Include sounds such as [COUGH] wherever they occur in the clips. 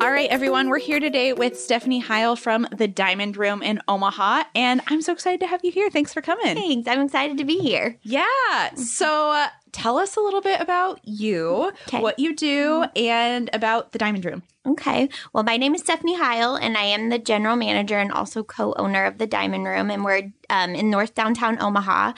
All right, everyone, we're here today with Stephanie Heil from the Diamond Room in Omaha, and I'm so excited to have you here. Thanks for coming. Thanks. I'm excited to be here. Yeah. So, uh, tell us a little bit about you, Okay. what you do, and about the Diamond Room. Okay. Well, my name is Stephanie Heil, and I am the general manager and also co owner of the Diamond Room. And we're um, in North Downtown Omaha.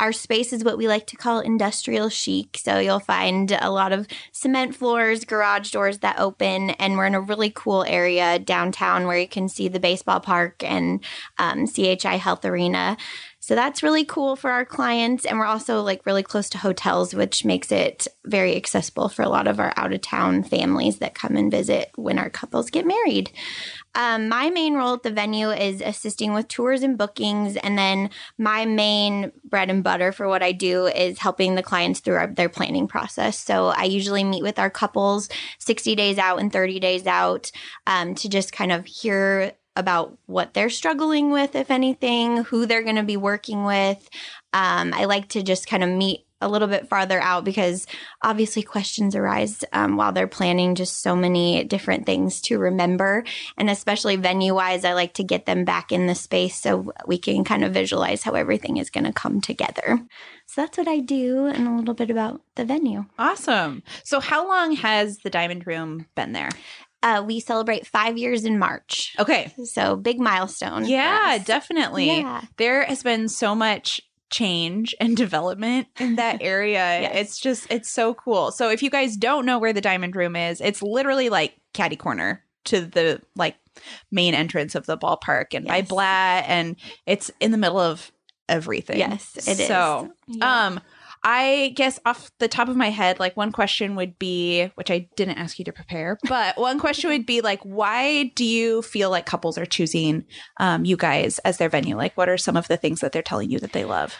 Our space is what we like to call industrial chic. So you'll find a lot of cement floors, garage doors that open, and we're in a really cool area downtown where you can see the baseball park and um, CHI Health Arena. So that's really cool for our clients. And we're also like really close to hotels, which makes it very accessible for a lot of our out of town families that come and visit when our couples get married. Um, my main role at the venue is assisting with tours and bookings. And then my main bread and butter for what I do is helping the clients through our, their planning process. So I usually meet with our couples 60 days out and 30 days out um, to just kind of hear about what they're struggling with, if anything, who they're going to be working with. Um, I like to just kind of meet a little bit farther out because obviously questions arise um, while they're planning just so many different things to remember. And especially venue wise, I like to get them back in the space so we can kind of visualize how everything is going to come together. So that's what I do and a little bit about the venue. Awesome. So, how long has the Diamond Room been there? Uh, we celebrate five years in March. Okay. So big milestone. Yeah, definitely. Yeah. There has been so much change and [LAUGHS] development in that [LAUGHS] area. Yes. It's just it's so cool. So if you guys don't know where the Diamond Room is, it's literally like caddy corner to the like main entrance of the ballpark and by Yes. Blatt and it's in the middle of everything. Yes, it is. So, Yeah. I guess off the top of my head, like one question would be, which I didn't ask you to prepare, but [LAUGHS] one question would be like, why do you feel like couples are choosing um, you guys as their venue? Like, what are some of the things that they're telling you that they love?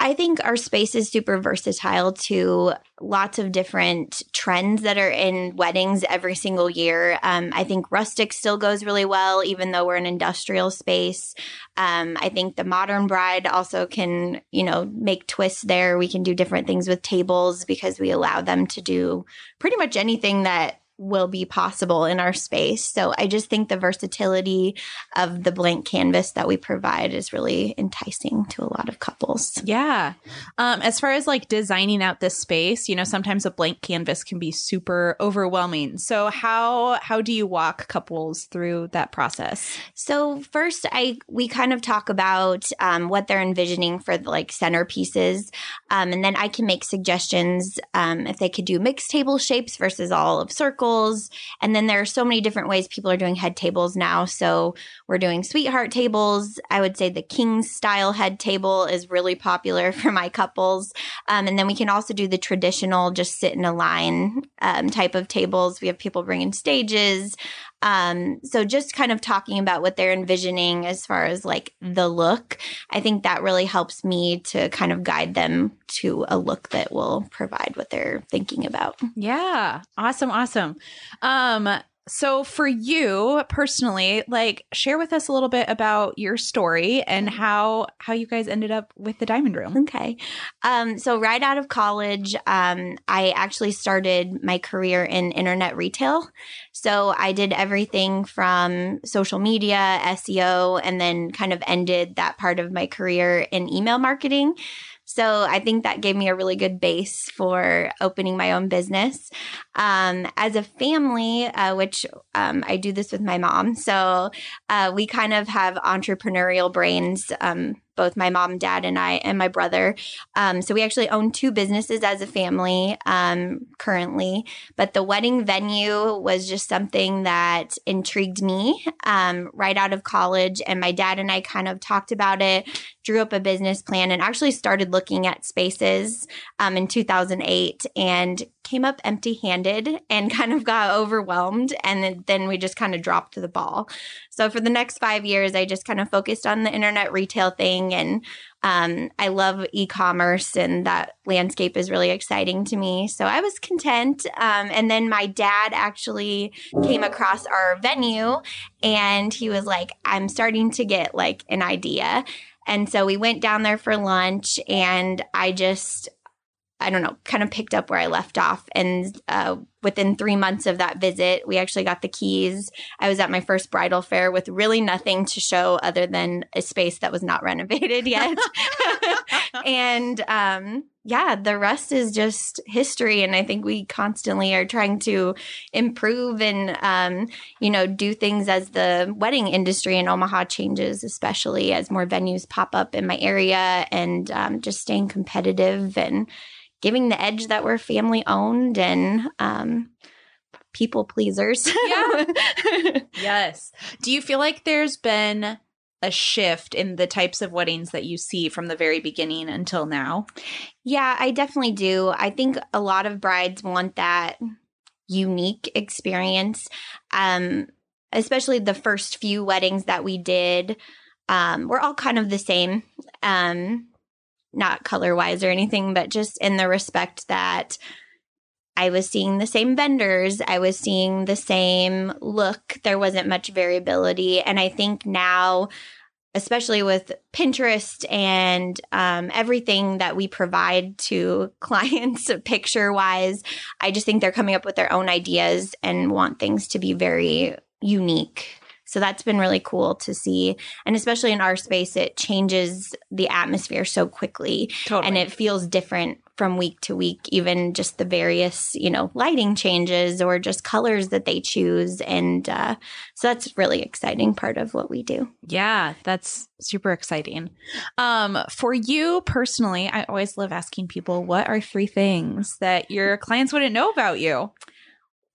I think our space is super versatile to lots of different trends that are in weddings every single year. Um, I think rustic still goes really well, even though we're an industrial space. Um, I think the modern bride also can, you know, make twists there. We can do different things with tables because we allow them to do pretty much anything that will be possible in our space. So I just think the versatility of the blank canvas that we provide is really enticing to a lot of couples. Yeah. Um, as far as like designing out this space, you know, sometimes a blank canvas can be super overwhelming. So how how do you walk couples through that process? So first, I we kind of talk about um, what they're envisioning for the like centerpieces, um, and then I can make suggestions um, if they could do mixed table shapes versus all of circles. And then there are so many different ways people are doing head tables now. So we're doing sweetheart tables. I would say the king style head table is really popular [LAUGHS] for my couples, um, and then we can also do the traditional just sit in a line um, type of tables. We have people bringing stages. Um, so just kind of talking about what they're envisioning as far as like the look, I think that really helps me to kind of guide them to a look that will provide what they're thinking about. Yeah. Awesome. Awesome. Um, so for you personally, like share with us a little bit about your story and how how you guys ended up with the diamond room. Okay. Um, so right out of college, um, I actually started my career in internet retail. So I did everything from social media, SEO, and then kind of ended that part of my career in email marketing. So I think that gave me a really good base for opening my own business. Um, as a family, uh, which um, I do this with my mom, so uh, we kind of have entrepreneurial brains. Um, both my mom, dad, and I, and my brother. Um, so we actually own two businesses as a family um, currently. But the wedding venue was just something that intrigued me um, right out of college. And my dad and I kind of talked about it, drew up a business plan, and actually started looking at spaces um, in 2008 and came up empty handed and [LAUGHS] kind of got overwhelmed. And then, we just kind of dropped the ball. So for the next five years, I just kind of focused on the internet retail thing. And um, I love e commerce, and that landscape is really exciting to me. So I was content. Um, and then my dad actually came across our venue and he was like, I'm starting to get like an idea. And so we went down there for lunch, and I just I don't know, kind of picked up where I left off. And uh, within three months of that visit, we actually got the keys. I was at my first bridal fair with really nothing to show other than a space that was not [LAUGHS] renovated yet. [LAUGHS] and um, yeah, the rest is just history. And I think we constantly are trying to improve and, um, you know, do things as the wedding industry in Omaha changes, especially as more venues pop up in my area and um, just staying competitive and giving the edge that we're family owned and, um, people pleasers. [LAUGHS] Yeah. yes. Do you feel like there's been a shift in the types of weddings that you see from the very beginning until now? Yeah, I definitely do. I think a lot of brides want that unique experience. Um, especially the first few weddings that we did, um, we're all kind of the same. Um, not color wise or anything, but just in the respect that I was seeing the same vendors, I was seeing the same look. There wasn't much variability. And I think now, especially with Pinterest and um, everything that we provide to [LAUGHS] clients picture wise, I just think they're coming up with their own ideas and want things to be very unique. So that's been really cool to see. And especially in our space, it changes the atmosphere so quickly. Totally. And it feels different from week to week, even just the various, you know, lighting changes or just colors that they choose. And uh, so that's really exciting part of what we do. Yeah, that's super exciting. Um, for you personally, I always love asking people what are three things that your clients wouldn't know about you?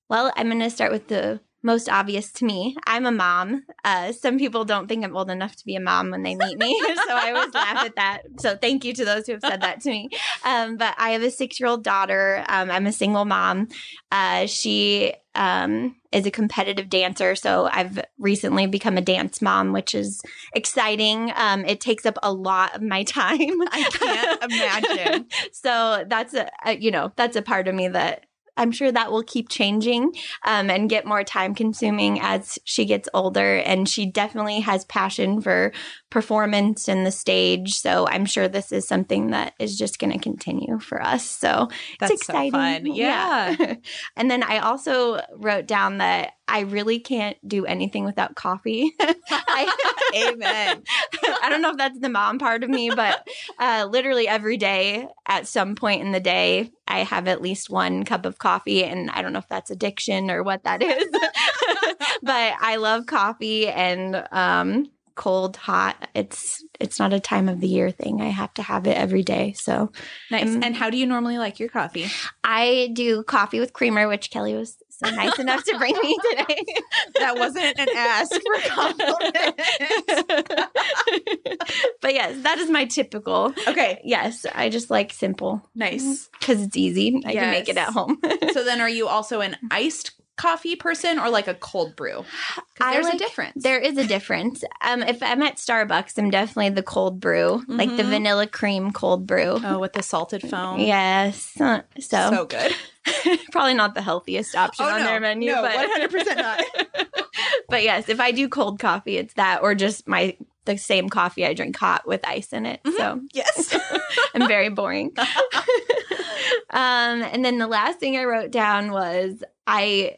Well, I'm going to start with the most obvious to me. I'm a mom. Uh, some people don't think I'm old enough to be a mom when they meet me. [LAUGHS] so I always laugh at that. So thank you to those who have said that to me. Um, but I have a six year old daughter. Um, I'm a single mom. Uh, she um, is a competitive dancer. So I've recently become a dance mom, which is exciting. Um, it takes up a lot of my [LAUGHS] time. I can't imagine. [LAUGHS] so that's a, a, you know, that's a part of me that I'm sure that will keep changing um, and get more time consuming as she gets older. And she definitely has passion for performance and the stage. So I'm sure this is something that is just going to continue for us. So That's it's exciting. So fun. Yeah. yeah. [LAUGHS] and then I also wrote down that I really can't do anything without coffee. [LAUGHS] I, [LAUGHS] Amen. I don't know if that's the mom part of me, but uh, literally every day at some point in the day, I have at least one cup of coffee. And I don't know if that's addiction or what that is, [LAUGHS] but I love coffee and, um, cold hot it's it's not a time of the year thing. I have to have it every day so. Nice. Um, and how do you normally like your coffee? I do coffee with creamer which kelly was so nice enough to bring me today. That wasn't an ask [LAUGHS] for compliment but yes that is my typical. Okay. Yes i just like simple. Nice. Mm-hmm. Because it's easy. I yes. can make it at home. So then are you also an iced coffee person or like a cold brew? There's like, a difference. There is a difference. Um, if I'm at Starbucks, I'm definitely the cold brew, mm-hmm. like the mm-hmm. vanilla cream cold brew. Oh, with the salted foam. Yes. So so good. [LAUGHS] probably not the healthiest option oh, on no, their menu. No, but 100% not. [LAUGHS] but yes, if I do cold coffee, it's that or just my the same coffee I drink hot with ice in it. Mm-hmm. So yes, [LAUGHS] I'm very boring. um, and then the last thing I wrote down was I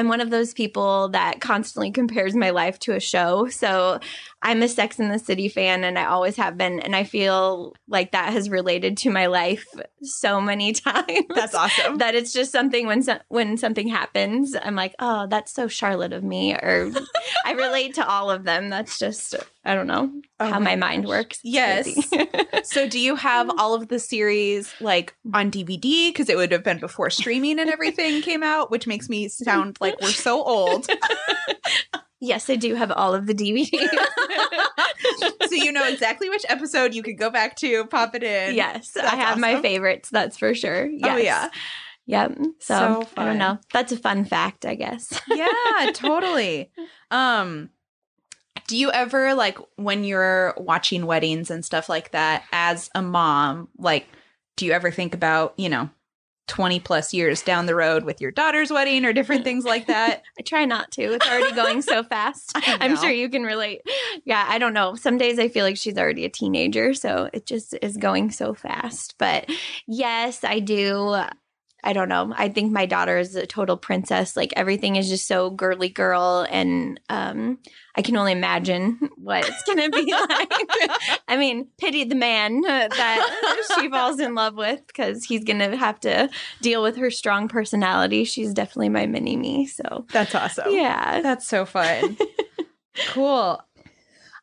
I'm one of those people that constantly compares my life to a show. So I'm a Sex in the City fan and I always have been. And I feel like that has related to my life so many [LAUGHS] times. That's awesome. that it's just something when, so- when something happens, I'm like, oh, that's so Charlotte of me. Or [LAUGHS] I relate to all of them. That's just, I don't know oh how my, my mind works. Yes. [LAUGHS] so do you have all of the series like on DVD? Because it would have been before streaming and everything came out, which makes me sound like we're so old. [LAUGHS] Yes, I do have all of the DVDs. [LAUGHS] so you know exactly which episode you could go back to, pop it in. Yes, that's I have awesome. my favorites, that's for sure. Oh, yes. Oh yeah. Yep. So, so I don't know. That's a fun fact, I guess. [LAUGHS] yeah, totally. Um do you ever like when you're watching weddings and stuff like that as a mom, like do you ever think about, you know, 20 plus years down the road with your daughter's wedding or different things like that? [LAUGHS] I try not to. It's already going so fast. [LAUGHS] I'm sure you can relate. Yeah, I don't know. Some days I feel like she's already a teenager, so it just is going so fast. But yes, I do. I don't know. I think my daughter is a total princess. Like everything is just so girly girl and um I can only imagine [LAUGHS] what it's going to be [LAUGHS] like. I mean, pity the man uh, that [LAUGHS] she falls in love with because he's going to have to deal with her strong personality. She's definitely my mini me. So, That's awesome. yeah. That's so fun. cool.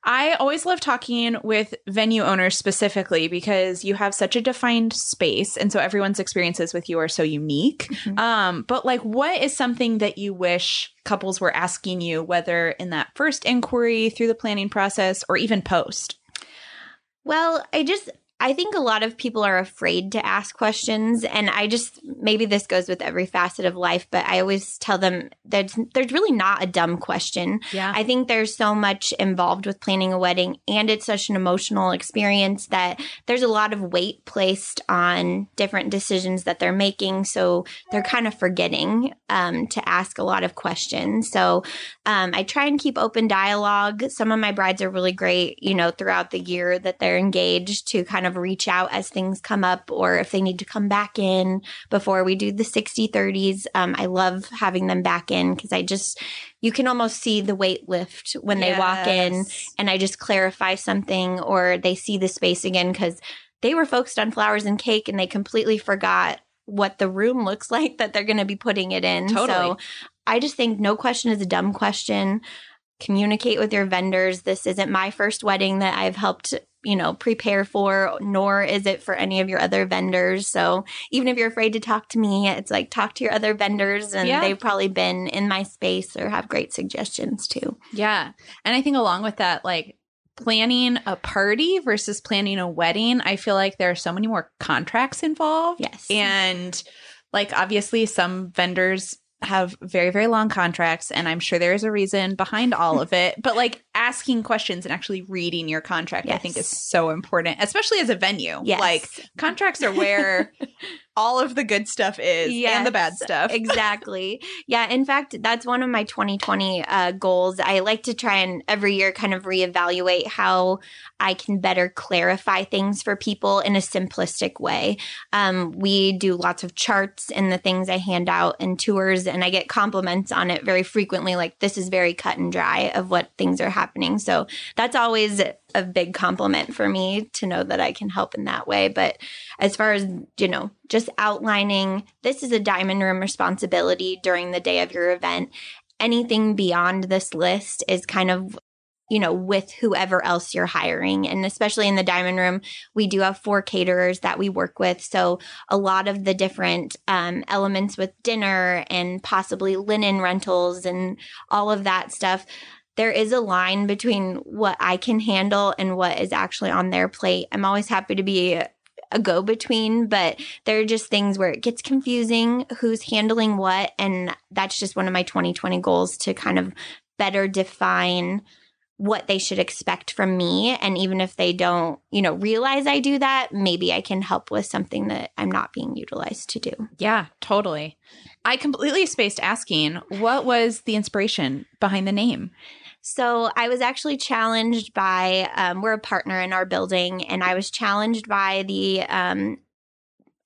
I always love talking with venue owners specifically because you have such a defined space. And so everyone's experiences with you are so unique. Mhm. Um, but like, what is something that you wish couples were asking you, whether in that first inquiry through the planning process or even post? Well, I just I think a lot of people are afraid to ask questions and I just maybe this goes with every facet of life, but I always tell them that there's really not a dumb question. Yeah. I think there's so much involved with planning a wedding and it's such an emotional experience that there's a lot of weight placed on different decisions that they're making. So they're kind of forgetting um, to ask a lot of questions. So um, I try and keep open dialogue. Some of my brides are really great, you know, throughout the year that they're engaged to kind of reach out as things come up or if they need to come back in before we do the 60 30s. Um, I love having them back in because I just, you can almost see the weight lift when they walk in and I just clarify something or they see the space again because they were focused on flowers and cake and they completely forgot what the room looks [LAUGHS] like that they're going to be putting it in. Totally. So I just think no question is a dumb question. Communicate with your vendors. This isn't my first wedding that I've helped, you know, prepare for, nor is it for any of your other vendors. So even if you're afraid to talk to me, it's like talk to your other vendors and Yeah. they've probably been in my space or have great suggestions too. Yeah. And I think along with that, like planning a party versus planning a wedding, I feel like there are so many more contracts involved. Yes. And like obviously some vendors have very very long contracts and i'm sure there's a reason behind all of it but like asking questions and actually reading your contract i think is so important especially as a venue Yes. like contracts are where [LAUGHS] all of the good stuff is and the bad stuff [LAUGHS] exactly. Yeah. In fact, that's one of my 2020 uh, goals. I like to try and every year kind of reevaluate how I can better clarify things for people in a simplistic way. Um, we do lots of charts in the things I hand out and tours, and I get compliments on it very frequently. Like, this is very cut and dry of what things are happening. So that's always a big compliment for me to know that I can help in that way. But as far as, you know, just outlining this is a diamond room responsibility during the day of your event. Anything beyond this list is kind of you know, with whoever else you're hiring. And especially in the diamond room, we do have four caterers that we work with. So a lot of the different um, elements with dinner and possibly linen rentals and all of that stuff. There is a line between what I can handle and what is actually on their plate. I'm always happy to be a, go between, but there are just things where it gets confusing who's handling what. And that's just one of my 2020 goals to kind of better define what they should expect from me. And even if they don't, you know, realize I do that, maybe I can help with something that I'm not being utilized to do. yeah totally i completely spaced asking what was the inspiration behind the name So I was actually challenged by, um, we're a partner in our building, and I was challenged by the um,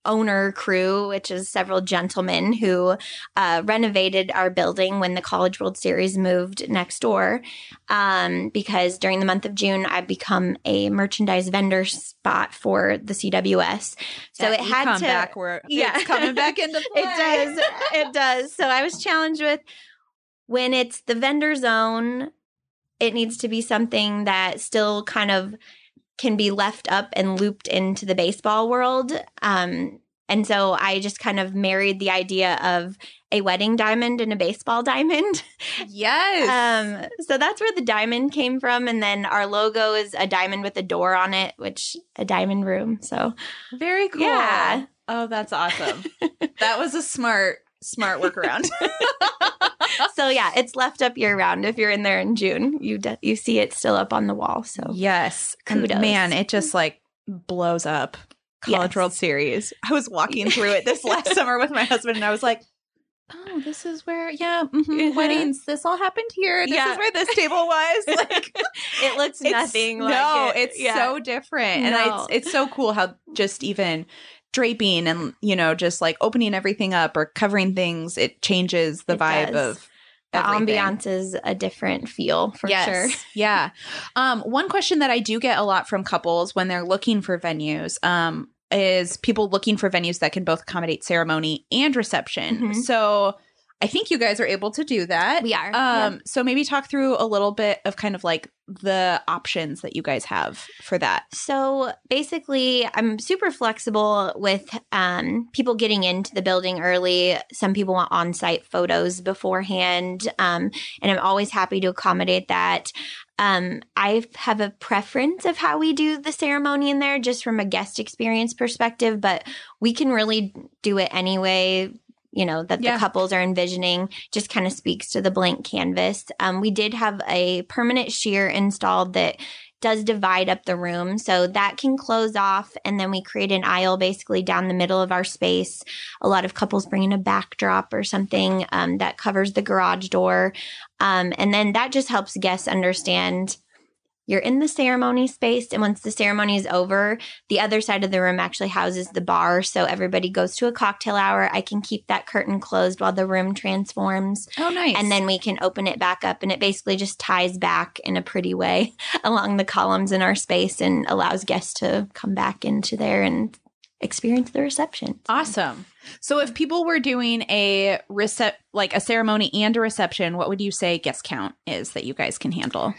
owner crew, which is several gentlemen who uh, renovated our building when the College World Series moved next door. Um, because during the month of June, I've become a merchandise vendor spot for the CWS. So That it had to. back where [LAUGHS] Yeah. it's coming back into [LAUGHS] play It does. It does. So I was challenged with when it's the vendor zone, it needs to be something that still kind of can be left up and looped into the baseball world. Um, and so I just kind of married the idea of a wedding diamond and a baseball diamond. [LAUGHS] yes Um, so that's where the diamond came from. And then our logo is a diamond with a door on it, which a diamond room. So Very cool. Yeah. Oh, that's awesome. [LAUGHS] that was a smart, smart workaround. [LAUGHS] [LAUGHS] so yeah, it's left up year round. If you're in there in June, you de- you see it still up on the wall. So yes. Kudos. man, it just like blows up College Yes. World Series. I was walking through it this last [LAUGHS] summer with my husband, and I was like, "Oh, this is where, yeah, mhm, Mhm. weddings. This all happened here. This Yeah. is where this table was." [LAUGHS] Like, it looks nothing like no, it. it's Yeah. so different, and No. it's it's so cool how just even draping and you know just like opening everything up or covering things, it changes the It vibe does. of the ambiance is a different feel for sure. [LAUGHS] Yeah. Um, one question that I do get a lot from couples when they're looking for venues um, is people looking for venues that can both accommodate ceremony and reception. Mhm. So I think you guys are able to do that. We are. Um, yeah. So maybe talk through a little bit of kind of like the options that you guys have for that. So basically, I'm super flexible with um, people getting into the building early. Some people want on site photos beforehand, um, and I'm always happy to accommodate that. Um, I have a preference of how we do the ceremony in there, just from a guest experience perspective, but we can really do it anyway. You know, that Yeah. the couples are envisioning just kind of speaks to the blank canvas. Um, we did have a permanent sheer installed that does divide up the room. So that can close off. And then we create an aisle basically down the middle of our space. A lot of couples bring in a backdrop or something um, that covers the garage door. Um, and then that just helps guests understand you're in the ceremony space. And once the ceremony is over, the other side of the room actually houses the bar. So everybody goes to a cocktail hour. I can keep that curtain closed while the room transforms Oh, nice. and then we can open it back up and it basically just ties back in a pretty way [LAUGHS] along the columns in our space and allows guests to come back into there and experience the reception. awesome. So if people were doing a recep like a ceremony and a reception, what would you say guest count is that you guys can handle?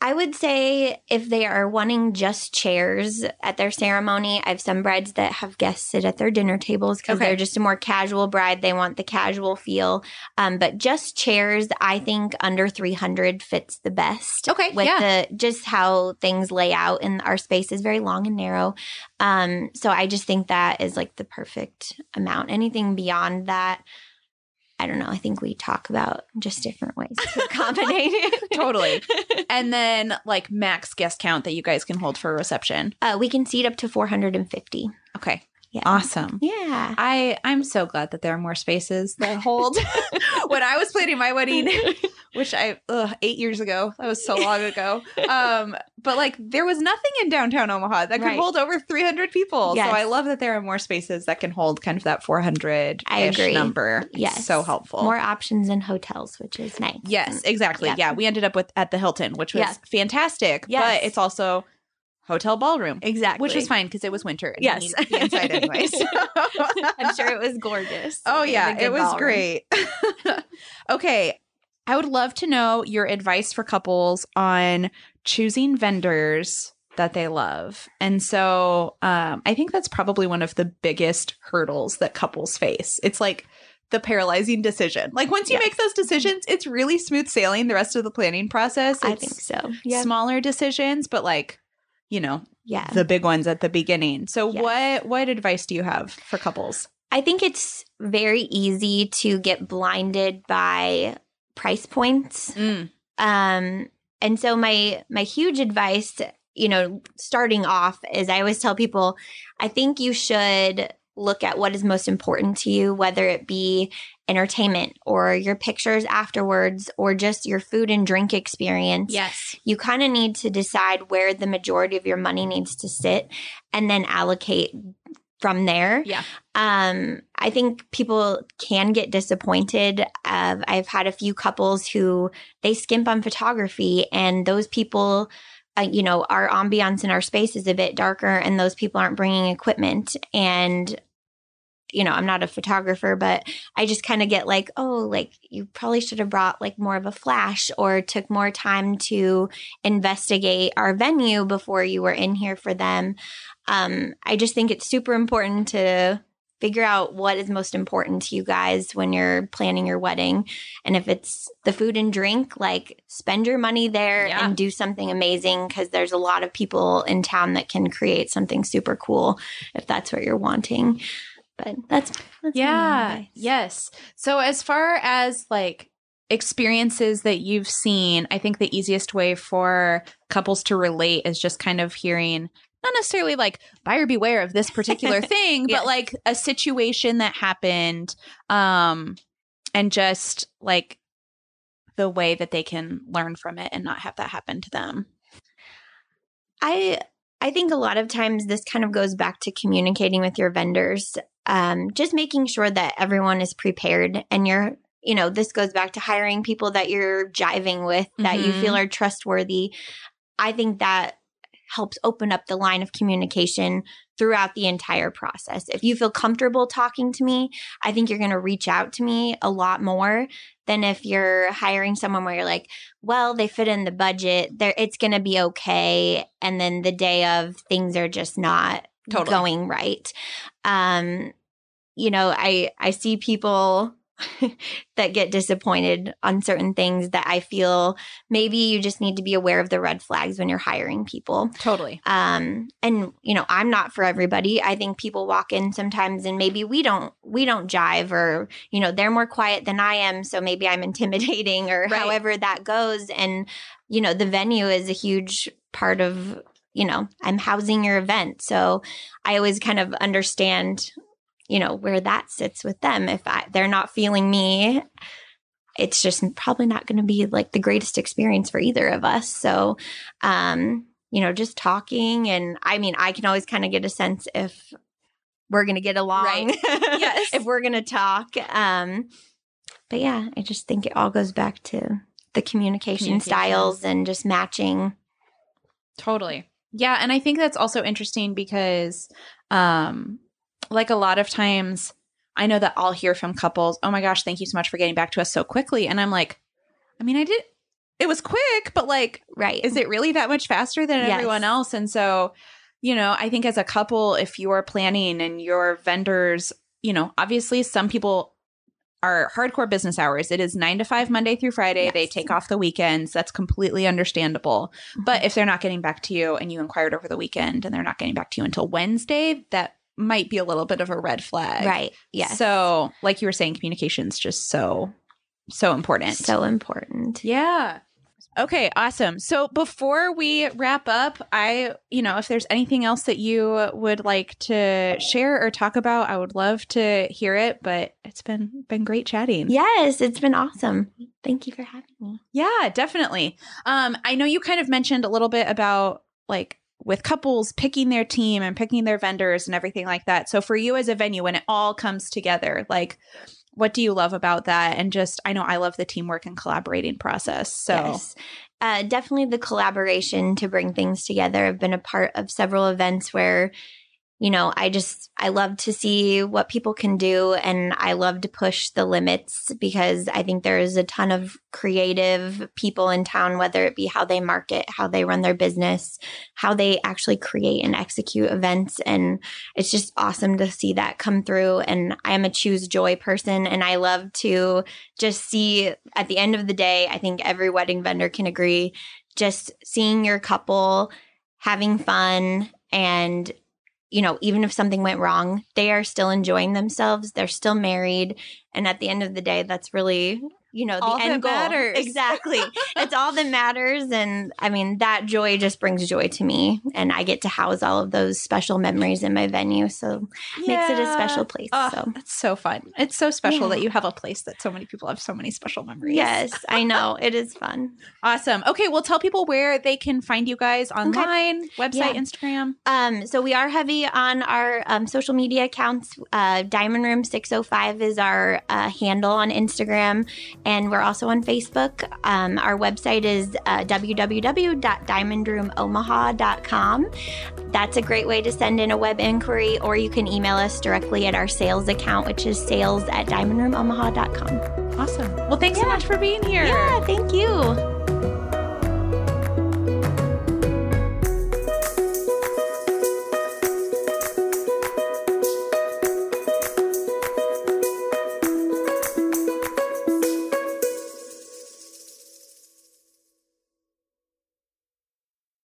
I would say if they are wanting just chairs at their ceremony, I have some brides that have guests sit at their dinner tables because Okay. they're just a more casual bride. They want the casual feel. Um, but just chairs, I think under 300 fits the best. Okay, With yeah. the just how things lay out and our space is very long and narrow. Um, so I just think that is like the perfect amount. Anything beyond that, I don't know. I think we talk about just different ways to [LAUGHS] accommodate it. Totally. [LAUGHS] And then like max guest count that you guys can hold for a reception. Uh, we can seat up to 450. Okay. Yeah. Awesome. Yeah. I I'm so glad that there are more spaces that hold. [LAUGHS] when I was planning my wedding, [LAUGHS] which I ugh, eight years ago, that was so long ago. Um, but like there was nothing in downtown Omaha that could Right. hold over 300 people. Yes. So I love that there are more spaces that can hold kind of that 400 I agree. number. It's Yes. so helpful. More options in hotels, which is nice. Yes, exactly. Yeah. Yeah. we ended up with at the Hilton, which was fantastic. Yes. But it's also hotel ballroom, Exactly. which was fine because it was winter. And Yes. we needed to be inside anyways. [LAUGHS] I'm sure it was gorgeous. Oh They yeah, a it was ballroom. great. [LAUGHS] okay, I would love to know your advice for couples on choosing vendors that they love. And so, um, I think that's probably one of the biggest hurdles that couples face. It's like the paralyzing decision. Like once you Yes. make those decisions, it's really smooth sailing the rest of the planning process. I think so. Yeah. smaller decisions, but like, you know, yeah. the big ones at the beginning. So Yes. what what advice do you have for couples? I think it's very easy to get blinded by price points. Mm. Um, and so my my huge advice, you know, starting off is I always tell people, I think you should look at what is most important to you, whether it be entertainment or your pictures afterwards or just your food and drink experience. Yes. You kind of need to decide where the majority of your money needs to sit and then allocate from there. Yeah. Um, I think people can get disappointed. Uh, I've had a few couples who they skimp on photography, and those people, uh, you know, our ambiance in our space is a bit darker, and those people aren't bringing equipment. And you know, I'm not a photographer, but I just kind of get like, oh, like you probably should have brought like more of a flash or took more time to investigate our venue before you were in here for them. Um, I just think it's super important to figure out what is most important to you guys when you're planning your wedding. And if it's the food and drink, like spend your money there Yeah. and do something amazing because there's a lot of people in town that can create something super cool if that's what you're wanting. But that's, that's Yeah. Yes. So as far as like experiences that you've seen, I think the easiest way for couples to relate is just kind of hearing not necessarily like buyer beware of this particular [LAUGHS] thing, but like a situation that happened um and just like the way that they can learn from it and not have that happen to them. I I think a lot of times this kind of goes back to communicating with your vendors. Um, just making sure that everyone is prepared and you're you know, this goes back to hiring people that you're jiving with that you Mhm. feel are trustworthy. I think that helps open up the line of communication throughout the entire process. If you feel comfortable talking to me, I think you're going to reach out to me a lot more than if you're hiring someone where you're like, well, they fit in the budget, there it's going to be okay, and then the day of things are just not Totally. going right. Um, you know, I I see people [LAUGHS] that get disappointed on certain things that I feel maybe you just need to be aware of the red flags when you're hiring people. Totally. Um, and you know, I'm not for everybody. I think people walk in sometimes and maybe we don't we don't jive or you know, they're more quiet than I am, so maybe I'm [LAUGHS] intimidating or Right. however that goes. And you know, the venue is a huge part of you know, I'm housing your event. So I always kind of understand, you know, where that sits with them. If I, they're not feeling me, it's just probably not going to be like the greatest experience for either of us. So, um, you know, just talking. And I mean, I can always kind of get a sense if we're going to get along. Right. [LAUGHS] Yes. if we're going to talk. Um, but yeah, I just think it all goes back to the communication, Communication. styles and just matching. Totally. Yeah, and I think that's also interesting because um like a lot of times I know that I'll hear from couples, "Oh my gosh, thank you so much for getting back to us so quickly." And I'm like, I mean, I did it was quick, but like Right. is it really that much faster than Yes. everyone else? And so, you know, I think as a couple, if you're planning and your vendors, you know, obviously some people are hardcore business hours. It is nine to five Monday through Friday. They take off the weekends. That's completely understandable. Mm-hmm. But if they're not getting back to you and you inquired over the weekend and they're not getting back to you until Wednesday, that might be a little bit of a red flag. right. Yeah. So, like you were saying, communication is just so, so important. so important. Yeah. Okay, awesome. So before we wrap up, I, you know, if there's anything else that you would like to share or talk about, I would love to hear it, but it's been been great chatting. Yes, it's been awesome. Thank you for having me. Yeah, definitely. Um I know you kind of mentioned a little bit about like with couples picking their team and picking their vendors and everything like that. So for you as a venue when it all comes together, like what do you love about that? And just I know I love the teamwork and collaborating process. So Yes. Uh, definitely the collaboration to bring things together. I've been a part of several events where, you know, I just, I love to see what people can do and I love to push the limits because I think there is a ton of creative people in town, whether it be how they market, how they run their business, how they actually create and execute events. And it's just awesome to see that come through. And I am a choose joy person and I love to just see at the end of the day, I think every wedding vendor can agree, just seeing your couple having fun and you know, even if something went wrong, they are still enjoying themselves. They're still married. And at the end of the day, that's really, you know, the All that end goal. matters. Exactly. [LAUGHS] it's all that matters. And I mean, that joy just brings joy to me. And I get to house all of those special memories in my venue. So makes it a special place. Oh, so that's so fun. It's so special Yeah. that you have a place that so many people have so many special memories. yes, I [LAUGHS] know. It is fun. Awesome. Okay, well tell people where they can find you guys online, website, Yeah. Instagram. Um, so we are heavy on our um, social media accounts. Uh, Diamond Room 605 is our uh, handle on Instagram, and we're also on Facebook. Um, our website is uh, www.diamondroomomaha.com. That's a great way to send in a web inquiry, or you can email us directly at our sales account, which is sales at diamondroomomaha.com. Awesome. Well, thanks so much for being here. Yeah, thank you.